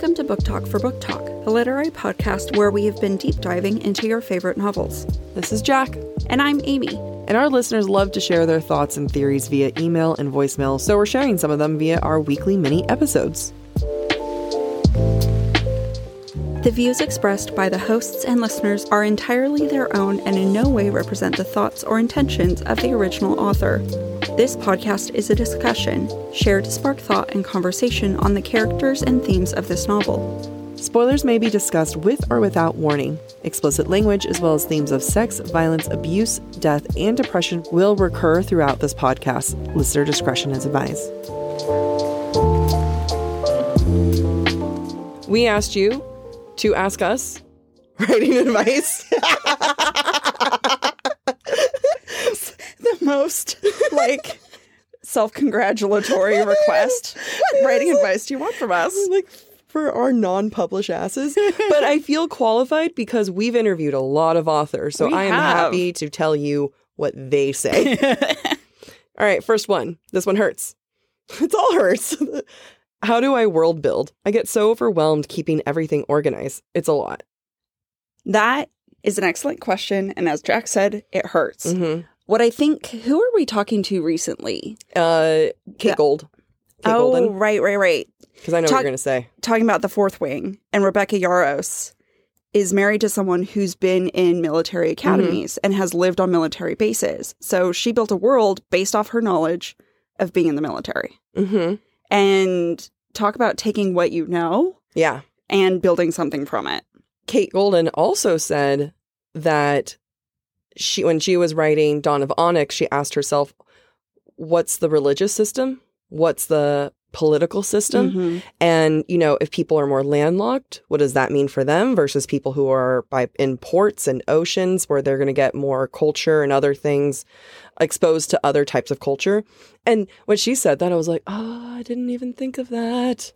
Welcome to Book Talk for Book Talk, a literary podcast where we have been deep diving into your favorite novels. This is Jac. And I'm Amy. And our listeners love to share their thoughts and theories via email and voicemail, so we're sharing some of them via our weekly mini episodes. The views expressed by the hosts and listeners are entirely their own and in no way represent the thoughts or intentions of the original author. This podcast is a discussion, shared to spark thought and conversation on the characters and themes of this novel. Spoilers may be discussed with or without warning. Explicit language, as well as themes of sex, violence, abuse, death, and depression, will recur throughout this podcast. Listener discretion is advised. We asked you to ask us writing advice. most like self-congratulatory request. Writing advice do you want from us? Like for our non-published asses. But i feel qualified because we've interviewed a lot of authors so We i am have. happy to tell you what they say. All right first one. This one hurts. It's all hurts. How do i world build? I get so overwhelmed keeping everything organized. It's a lot. That is an excellent question and as jac said it hurts. Mm-hmm. What i think who are we talking to recently? Uh kate Yeah. gold kate oh golden. right right right. Because i know Talk- what you're gonna say. talking about the fourth wing and rebecca Yarros is married to someone who's been in military academies and has lived on military bases. So she built a world based off her knowledge of being in the military. Mm-hmm. and talk about taking what you know yeah. and building something from it. Kate Golden also said that she when she was writing Dawn of Onyx, she asked herself, what's the religious system? What's the political system? Mhm. And, you know, if people are more landlocked, what does that mean for them versus people who are by in ports and oceans where they're going to get more culture and other things exposed to other types of culture? And when she said that, I was like, oh, I didn't even think of that.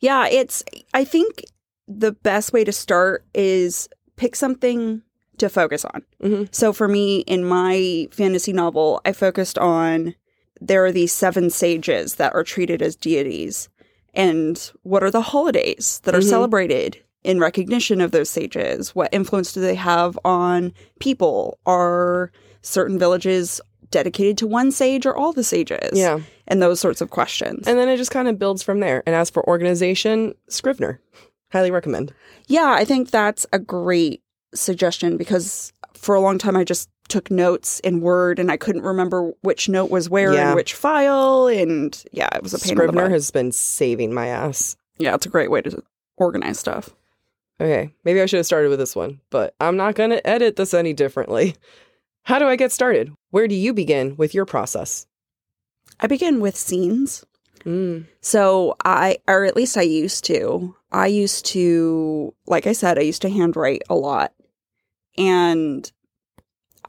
Yeah, it's I think the best way to start is pick something to focus on. Mhm. So for me in my fantasy novel, I focused on there are these seven sages that are treated as deities and what are the holidays that are Mhm. celebrated in recognition of those sages? What influence do they have on people? Are certain villages dedicated to one sage or all the sages? Yeah. And those sorts of questions. And then it just kind of builds from there. And as for organization, Scrivener. Highly recommend. Yeah, I think that's a great suggestion because for a long time I just took notes in Word and I couldn't remember which note was where Yeah. in which file. And yeah, it was a pain in the Scrivener has been saving my ass. yeah, it's a great way to organize stuff. Okay, maybe I should have started with this one, but I'm not going to edit this any differently. How do I get started? Where do you begin with your process? I begin with scenes. Mm. So I, or at least I used to. I used to, like I said, I used to handwrite a lot. And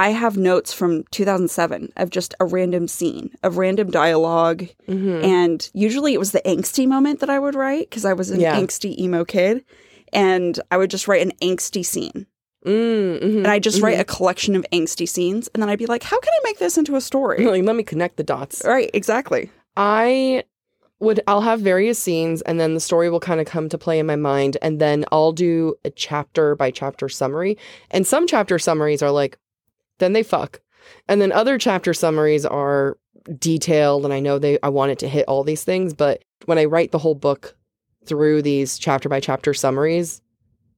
I have notes from 2007 of just a random scene, of random dialogue. hmm And usually it was the angsty moment that I would write because I was an Yeah. angsty emo kid. And I would just write an angsty scene. Mm, mhm, And I just write mhm. a collection of angsty scenes. And then I'd be like, how can I make this into a story? Like, let me connect the dots. right, exactly. I would I'll have various scenes and then the story will kind of come to play in my mind and then I'll do a chapter by chapter summary. And some chapter summaries are like then they fuck. And then other chapter summaries are detailed and I know they I want it to hit all these things, but when I write the whole book through these chapter by chapter summaries,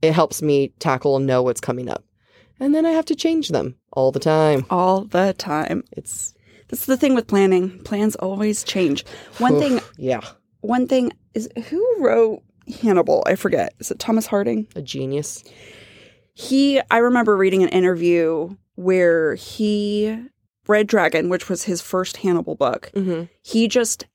it helps me tackle and know what's coming up. And then I have to change them all the time. All the time. It's That's the thing with planning. Plans always change. One thing, yeah, one thing is who wrote Hannibal? I forget. Is it Thomas Harding? a genius. He, I remember reading an interview where he, Red Dragon, which was his first Hannibal book, Mhm. he just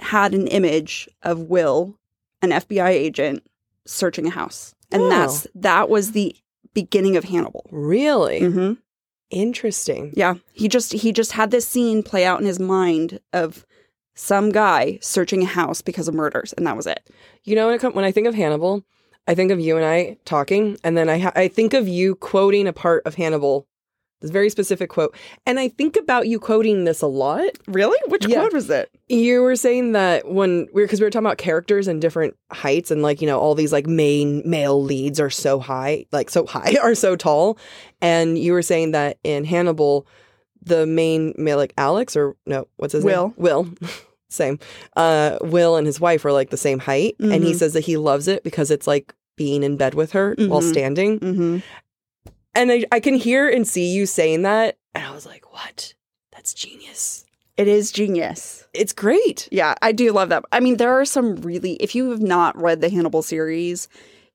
had an image of Will, an FBI agent, searching a house. And Oh. that's, that was the beginning of Hannibal. Really? hmm Interesting. Yeah. He just, he just had this scene play out in his mind of some guy searching a house because of murders. And that was it. You know, when, it come, when I think of Hannibal, I think of you and I talking, and then I ha- I think of you quoting a part of Hannibal This very specific quote. And I think about you quoting this a lot. Really? Which Yeah. quote was it? You were saying that when we're because we were talking about characters and different heights and like, you know, all these like main male leads are so high, like so high, are so tall. And you were saying that in Hannibal, the main male like Alex or no, what's his Will. name? Will. will same. Uh Will and his wife are like the same height. And he Mhm. says that he loves it because it's like being in bed with her while Mhm. standing. Mm-hmm. And I, I can hear and see you saying that. And I was like, what? That's genius. It is genius. It's great. Yeah, I do love that. I mean, there are some really, if you have not read the Hannibal series,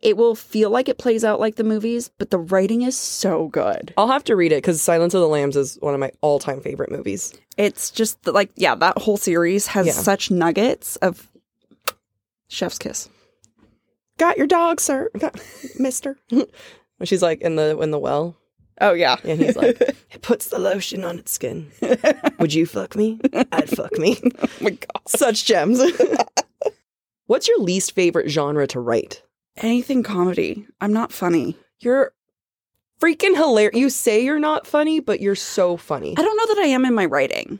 it will feel like it plays out like the movies, but the writing is so good. I'll have to read it because Silence of the Lambs is one of my all time favorite movies. It's just like, yeah, that whole series has Yeah. such nuggets of chef's kiss. Got your dog, sir. Got, mister. when she's like in the in the well. Oh, yeah. And he's like, it puts the lotion on its skin. Would you fuck me? I'd fuck me. oh my God. Such gems. What's your least favorite genre to write? Anything comedy. I'm not funny. You're freaking hilarious. You say you're not funny, but you're so funny. I don't know that I am in my writing.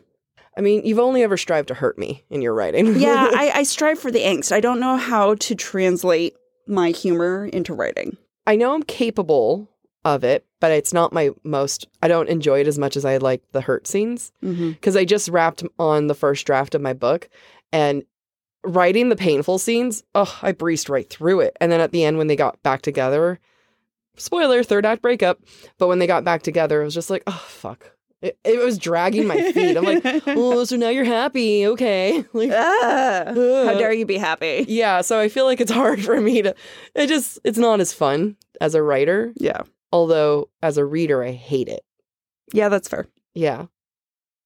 I mean, you've only ever strived to hurt me in your writing. Yeah, I, I strive for the angst. I don't know how to translate my humor into writing. I know I'm capable of it, but it's not my most. I don't enjoy it as much as I like the hurt scenes Mm-hmm. because I just wrapped on the first draft of my book and writing the painful scenes. Oh, I breezed right through it. And then at the end, when they got back together, spoiler, third act breakup. But when they got back together, it was just like, oh fuck. It, it was dragging my feet. I'm like, oh, so now you're happy, okay? Like, Ah, how dare you be happy? Yeah, so I feel like it's hard for me to. It just it's not as fun as a writer. Yeah. Although as a reader, I hate it. Yeah, that's fair. Yeah.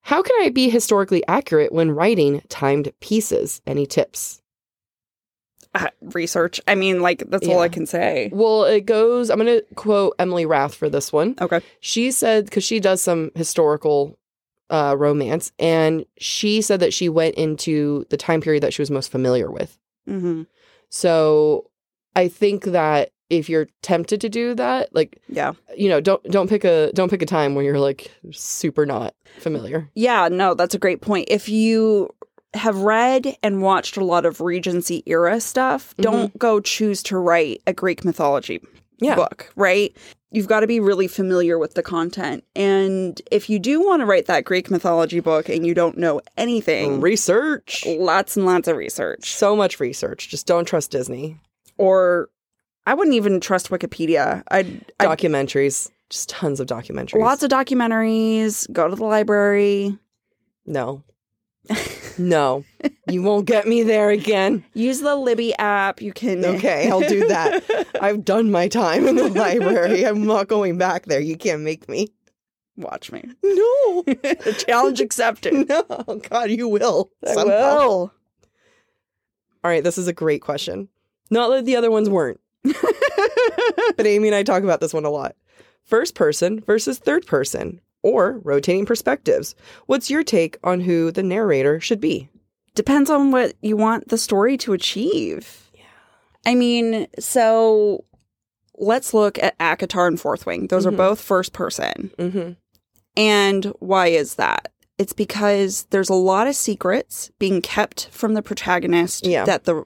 How can I be historically accurate when writing timed pieces? Any tips? Uh, research. I mean, like, that's all I can say. Well, it goes. I'm going to quote Emily Rath for this one. Okay. She said because she does some historical uh, romance, and she said that she went into the time period that she was most familiar with. Mm-hmm. So I think that if you're tempted to do that, like Yeah. you know, don't don't pick a don't pick a time when you're like super not familiar. Yeah, no, that's a great point. If you have read and watched a lot of Regency era stuff, mm-hmm. don't go choose to write a Greek mythology Yeah. book, right? You've got to be really familiar with the content. And if you do want to write that Greek mythology book and you don't know anything, Research. lots and lots of research. So much research. Just don't trust Disney. Or I wouldn't even trust Wikipedia. I'd, I'd Documentaries. Just tons of documentaries. lots of documentaries, go to the library, No. no. You won't get me there again. use the Libby app. You can Okay, I'll do that. I've done my time in the library. I'm not going back there. You can't make me. Watch me. No. Challenge accepted. no. God, you will. I somehow. will. All right, this is a great question. Not that the other ones weren't, but Amy and I talk about this one a lot. First person versus third person, or rotating perspectives. What's your take on who the narrator should be? Depends on what you want the story to achieve. Yeah. I mean, so let's look at ACOTAR and Fourth Wing. Those Mhm. are both first person. Mm-hmm. And why is that? It's because there's a lot of secrets being kept from the protagonist Yeah. that the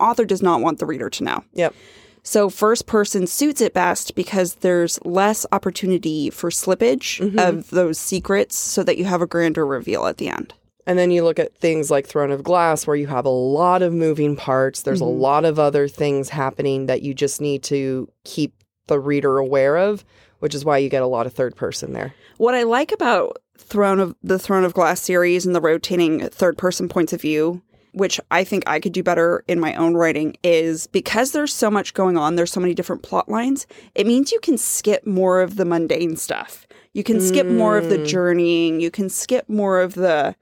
author does not want the reader to know. Yep. So first person suits it best because there's less opportunity for slippage Mhm. of those secrets so that you have a grander reveal at the end. And then you look at things like Throne of Glass, where you have a lot of moving parts. There's Mhm. a lot of other things happening that you just need to keep the reader aware of, which is why you get a lot of third person there. What I like about Throne of the Throne of Glass series and the rotating third person points of view, which I think I could do better in my own writing, is because there's so much going on, there's so many different plot lines, it means you can skip more of the mundane stuff. You can skip more of the Mm. journeying, you can skip more of the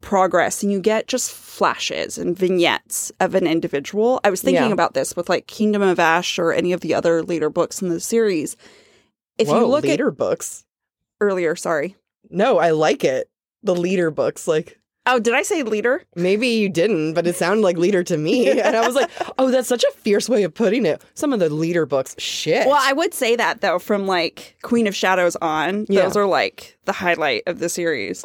progress and you get just flashes and vignettes of an individual. I was thinking Yeah. about this with like Kingdom of Ash or any of the other later books in the series. If Whoa, you look leader books. earlier, sorry. No, I like it. The leader books, like Oh, did I say leader? Maybe you didn't, but it sounded like leader to me. And I was like, oh, that's such a fierce way of putting it. Some of the leader books, shit. Well, I would say that though, from like Queen of Shadows on, Yeah. those are like the highlight of the series.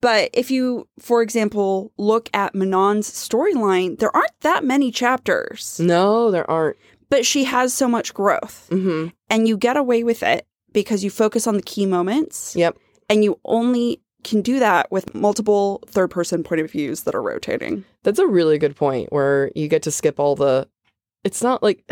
But if you, for example, look at Manon's storyline, there aren't that many chapters, no, there aren't. but she has so much growth. hmm And you get away with it because you focus on the key moments. Yep. And you only can do that with multiple third person point of views that are rotating. That's a really good point where you get to skip all the. It's not like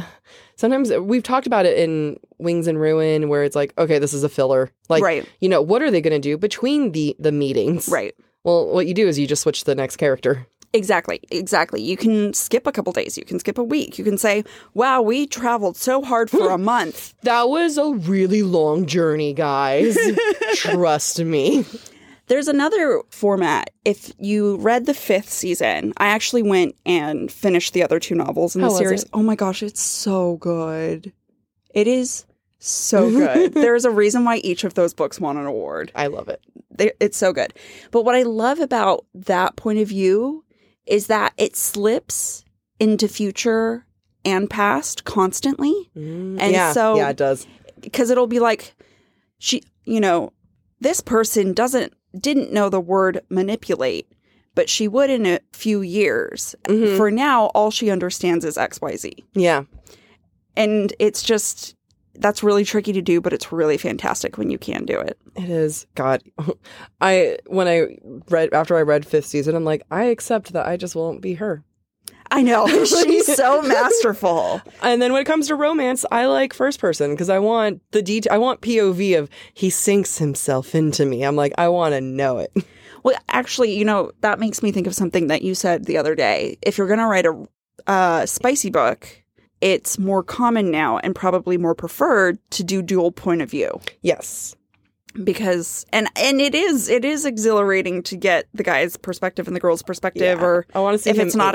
sometimes we've talked about it in Wings and Ruin where it's like, okay, this is a filler. Like, right. you know, what are they going to do between the the meetings? Right. Well, what you do is you just switch to the next character. Exactly, exactly. You can skip a couple days. You can skip a week. You can say, "Wow, we traveled so hard for a month." That was a really long journey, guys. Trust me. There's another format. If you read the fifth season, I actually went and finished the other two novels in the How was series. it? Oh my gosh, it's so good. It is so good. There's a reason why each of those books won an award. I love it. They- It's so good. But what I love about that point of view is that it slips into future and past constantly. Mm, And yeah, so- yeah, it does. because it'll be like she you know this person doesn't didn't know the word manipulate but she would in a few years Mhm. for now all she understands is xyz Yeah, and it's just that's really tricky to do but it's really fantastic when you can do it it is. God, I when I read after I read fifth season, I'm like, I accept that I just won't be her. I know she's so masterful And then when it comes to romance, I like first person because I want the detail. I want POV of he sinks himself into me. I'm like, I want to know it. well actually you know that makes me think of something that you said the other day if you're going to write a uh, spicy book it's more common now and probably more preferred to do dual point of view Yes. because and and it is it is exhilarating to get the guy's perspective and the girl's perspective Yeah. or I want to see if it's not-.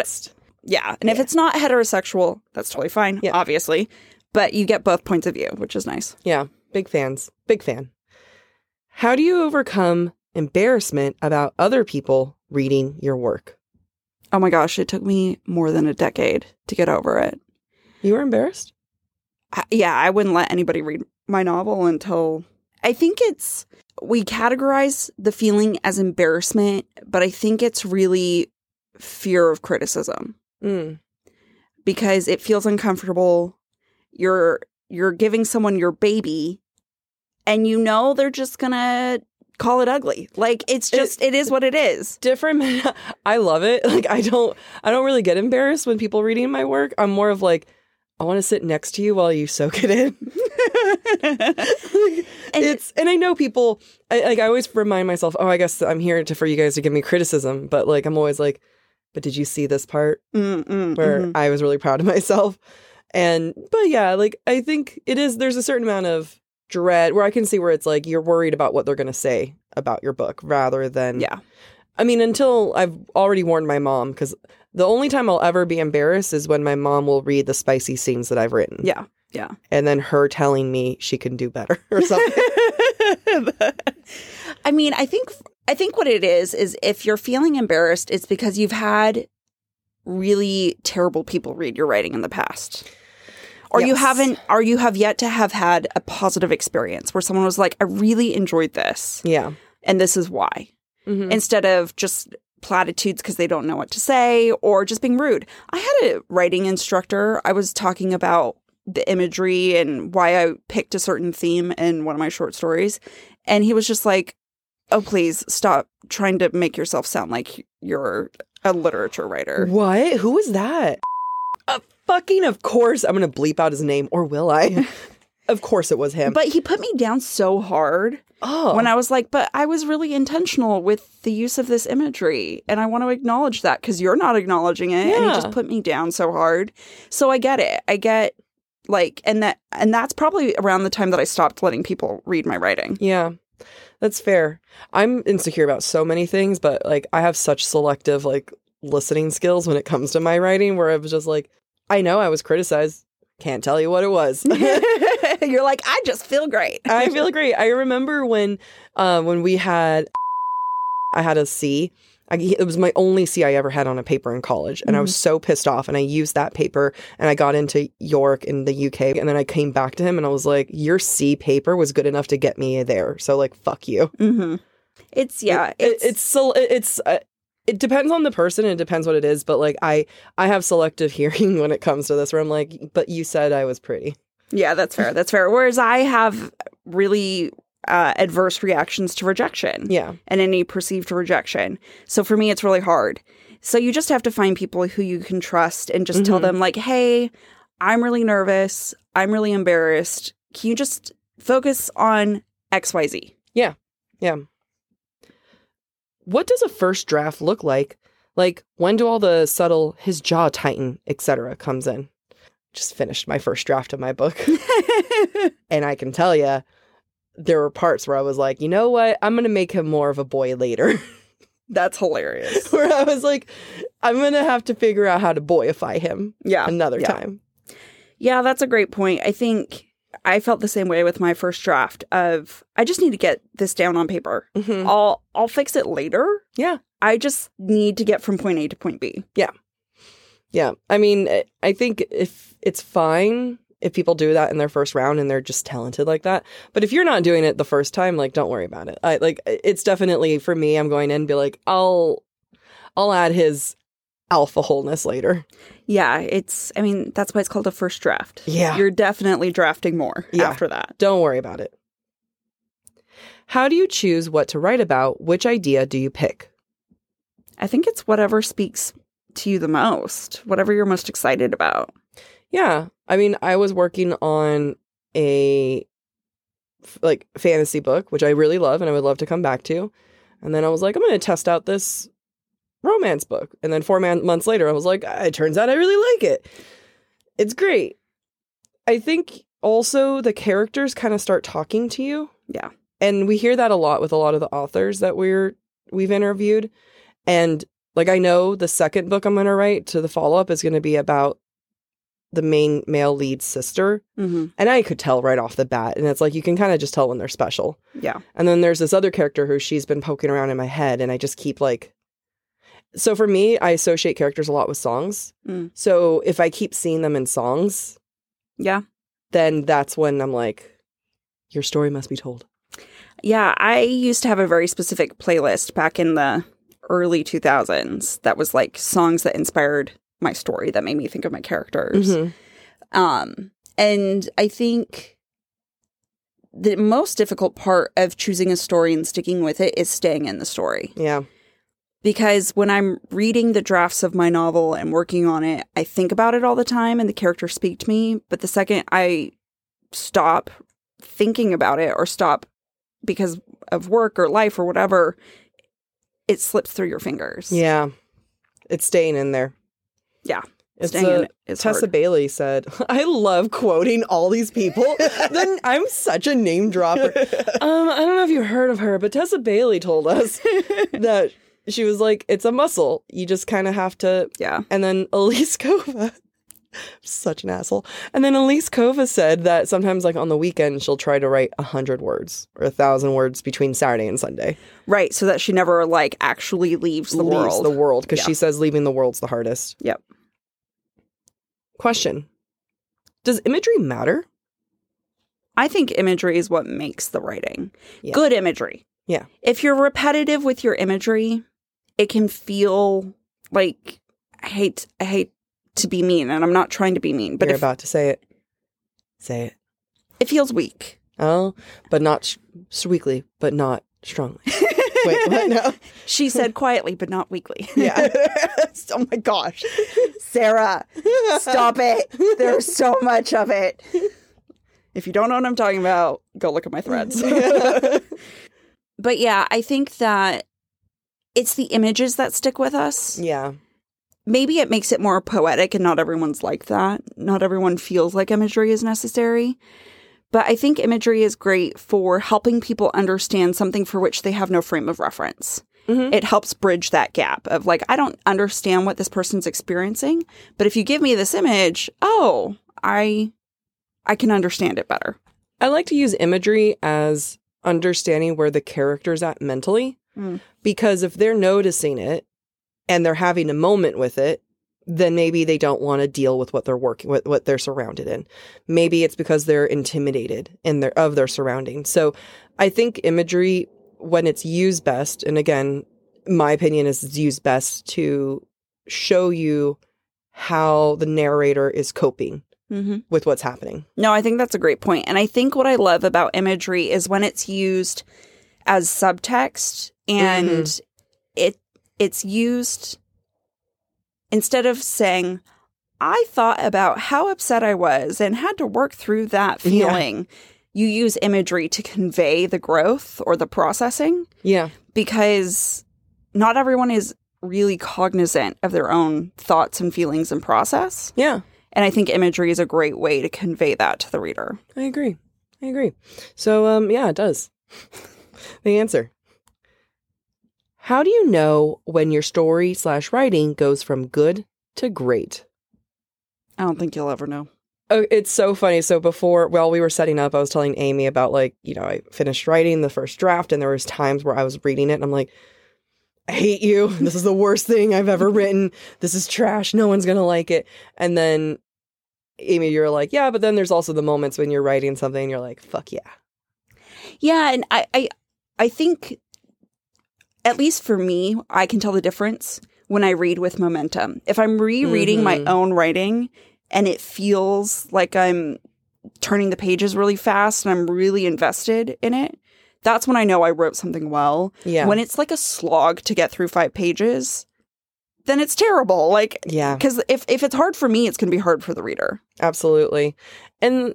Yeah and if it's not heterosexual that's totally fine Yeah. obviously but you get both points of view which is nice Yeah, big fans. Big fan. How do you overcome embarrassment about other people reading your work? oh my gosh it took me more than a decade to get over it You were embarrassed? I, yeah i wouldn't let anybody read my novel until i think it's we categorize the feeling as embarrassment but i think it's really fear of criticism Mm. because it feels uncomfortable. You're you're giving someone your baby and you know they're just going to call it ugly. Like it's It- just it is what it is. Different. I love it. Like I don't. I don't really get embarrassed when people reading my work. I'm more of like, I want to sit next to you while you soak it in. And- it's and I know people. I, like I always remind myself, oh, I guess I'm here to for you guys to give me criticism. But like I'm always like, but did you see this part? Mm, mm, where mhm. I was really proud of myself. And but yeah, like I think it is there's a certain amount of dread where I can see where it's like you're worried about what they're going to say about your book rather than Yeah. I mean until I've already warned my mom cuz the only time I'll ever be embarrassed is when my mom will read the spicy scenes that I've written. Yeah. Yeah. And then her telling me she can do better or something. I mean, I think I think what it is is if you're feeling embarrassed, it's because you've had really terrible people read your writing in the past. Or you haven't or you have yet to have had a positive experience where someone was like, I really enjoyed this yeah. and this is why. Mhm. Instead of just platitudes because they don't know what to say or just being rude. I had a writing instructor. I was talking about the imagery and why I picked a certain theme in one of my short stories. And he was just like, Oh, please stop trying to make yourself sound like you're a literature writer. What? Who was that? Uh, fucking of course I'm going to bleep out his name or will I? of course it was him. But he put me down so hard oh. when I was like, but I was really intentional with the use of this imagery. And I want to acknowledge that because you're not acknowledging it. And he just put me down so hard. So I get it. I get like, and that, and that's probably around the time that I stopped letting people read my writing. Yeah, that's fair. I'm insecure about so many things, but like I have such selective like listening skills when it comes to my writing where I was just like, I know I was criticized. Can't tell you what it was. you're like, I just feel great. I feel great. I remember when uh, when we had I had a C I, it was my only C I ever had on a paper in college, and I was so pissed off. And I used that paper, and I got into York in the UK, and then I came back to him, and I was like, "Your C paper was good enough to get me there, so like, fuck you." Mm-hmm. It's yeah. It- it's it's it's. Uh, it depends on the person. and It depends what it is, but like I, I have selective hearing when it comes to this. Where I'm like, but you said I was pretty. yeah. That's fair. That's fair. Whereas I have really uh, adverse reactions to rejection. Yeah, and any perceived rejection. So for me, it's really hard. So you just have to find people who you can trust and just tell Mhm. them, like, hey, I'm really nervous. I'm really embarrassed. Can you just focus on XYZ? Yeah. Yeah. What does a first draft look like? Like when do all the subtle his jaw tighten, etc. comes in? Just finished my first draft of my book, and I can tell you, there were parts where I was like, you know what, I'm gonna make him more of a boy later. That's hilarious. where I was like, I'm gonna have to figure out how to boyify him Yeah. another yeah. time. Yeah, that's a great point. I think I felt the same way with my first draft of I just need to get this down on paper. Mhm. I'll I'll fix it later. Yeah. I just need to get from point A to point B. Yeah, Yeah. I mean, I think if it's fine if people do that in their first round and they're just talented like that. But if you're not doing it the first time, like, don't worry about it. I like it's definitely for me. I'm going in and be like, I'll, I'll add his alpha wholeness later. Yeah, it's I mean, that's why it's called a first draft. Yeah, You're definitely drafting more Yeah. after that. don't worry about it. How do you choose what to write about? Which idea do you pick? I think it's whatever speaks to you the most, whatever you're most excited about. Yeah. I mean, I was working on a like fantasy book, which I really love and I would love to come back to. And then I was like, I'm going to test out this romance book. And then four man- months later, I was like, "Ah, it turns out I really like it. It's great. I think also the characters kind of start talking to you. Yeah. And we hear that a lot with a lot of the authors that we're we've interviewed. And like I know the second book I'm going to write to the follow up is going to be about the main male lead sister. Mm-hmm. And I could tell right off the bat. And it's like you can kind of just tell when they're special. Yeah. And then there's this other character who she's been poking around in my head, and I just keep like. So for me, I associate characters a lot with songs. Mm. So if I keep seeing them in songs, Yeah. then that's when I'm like, your story must be told. Yeah. I used to have a very specific playlist back in the early 2000s that was like songs that inspired my story that made me think of my characters. Mhm. Um, and I think the most difficult part of choosing a story and sticking with it is staying in the story. Yeah. Because when I'm reading the drafts of my novel and working on it, I think about it all the time and the characters speak to me. But the second I stop thinking about it or stop because of work or life or whatever, it slips through your fingers. Yeah. It's staying in there. Yeah. It's a- in it is Tessa hard. Bailey said, I love quoting all these people. then I'm such a name dropper. Um, I don't know if you heard of her, but Tessa Bailey told us that she was like, it's a muscle. You just kind of have to. Yeah. And then Elise Kova, such an asshole. And then Elise Kova said that sometimes, like on the weekend, she'll try to write a hundred words or a thousand words between Saturday and Sunday. Right. So that she never like actually leaves the Leaves world. the world because Yeah. she says leaving the world's the hardest. Yep. Question: Does imagery matter? I think imagery is what makes the writing. Yeah. Good imagery. Yeah. If you're repetitive with your imagery, it can feel like I hate I hate to be mean and I'm not trying to be mean, but You're if, about to say it. Say it. it feels weak. Oh, but not sh- weakly, but not strongly. Wait, what? No. She said quietly but not weakly. Yeah. oh my gosh. Sarah, stop it. There's so much of it. If you don't know what I'm talking about, go look at my threads. but yeah, I think that it's the images that stick with us. yeah. maybe it makes it more poetic and not everyone's like that. Not everyone feels like imagery is necessary. But I think imagery is great for helping people understand something for which they have no frame of reference. Mhm. It helps bridge that gap of like, I don't understand what this person's experiencing, but if you give me this image, oh, I I can understand it better. I like to use imagery as understanding where the character's at mentally. Mm. Because if they're noticing it and they're having a moment with it, then maybe they don't want to deal with what they're working with, what they're surrounded in. Maybe it's because they're intimidated in their of their surroundings. So I think imagery, when it's used best, and again, my opinion is it's used best to show you how the narrator is coping Mm-hmm. with what's happening. No, I think that's a great point. And I think what I love about imagery is when it's used as subtext and it it's used instead of saying I thought about how upset I was and had to work through that Yeah. feeling. You use imagery to convey the growth or the processing Yeah. because not everyone is really cognizant of their own thoughts and feelings and process. Yeah. And I think imagery is a great way to convey that to the reader. I agree. I agree. So um yeah, it does. the answer. How do you know when your story slash writing goes from good to great? I don't think you'll ever know. Oh, it's so funny. So before, while we were setting up, I was telling Amy about like, you know, I finished writing the first draft, and there was times where I was reading it, and I'm like, I hate you. This is the worst thing I've ever written. This is trash. No one's gonna like it. And then, Amy, you're like, yeah, but then there's also the moments when you're writing something, and you're like, fuck yeah, Yeah, and I, I I think at least for me, I can tell the difference when I read with momentum. If I'm rereading my Mhm. own writing and it feels like I'm turning the pages really fast and I'm really invested in it, that's when I know I wrote something well. yeah, When it's like a slog to get through five pages, then it's terrible. Like yeah. because if if it's hard for me, it's going to be hard for the reader. Absolutely. And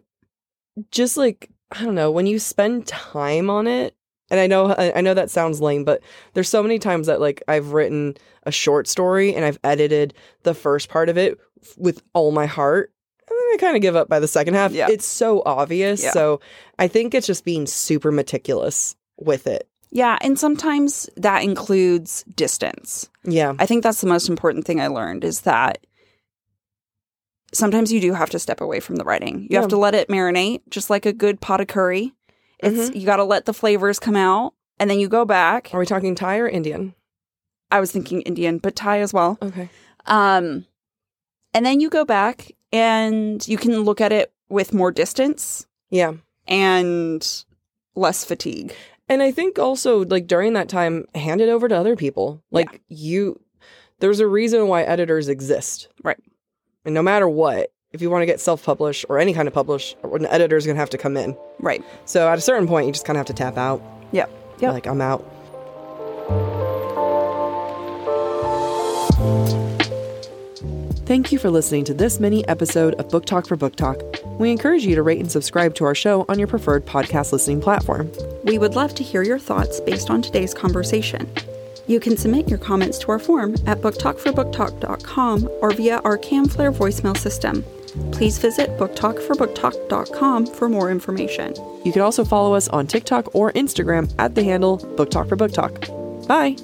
just like, I don't know, when you spend time on it, and I know I know that sounds lame, but there's so many times that like I've written a short story and I've edited the first part of it with all my heart. And then I kind of give up by the second half. Yeah. It's so obvious. Yeah. So I think it's just being super meticulous with it. Yeah, and sometimes that includes distance. Yeah. I think that's the most important thing I learned is that sometimes you do have to step away from the writing. You Yeah. have to let it marinate, just like a good pot of curry. It's Mm-hmm. you got to let the flavors come out, and then you go back. Are we talking Thai or Indian? I was thinking Indian, but Thai as well. Okay. Um, and then you go back and you can look at it with more distance Yeah. and less fatigue. And I think also like during that time, hand it over to other people. Like you, there's a reason why editors exist. Right. And no matter what, if you want to get self published or any kind of publish, an editor is going to have to come in. Right. So at a certain point, you just kind of have to tap out. Yep. You're Yep. Like, I'm out. Thank you for listening to this mini episode of Book Talk for Book Talk. We encourage you to rate and subscribe to our show on your preferred podcast listening platform. We would love to hear your thoughts based on today's conversation. You can submit your comments to our form at booktalkforbooktalk.com or via our Camflare voicemail system. Please visit booktalkforbooktalk.com for more information. You can also follow us on TikTok or Instagram at the handle Book Talk for Book Talk. Bye.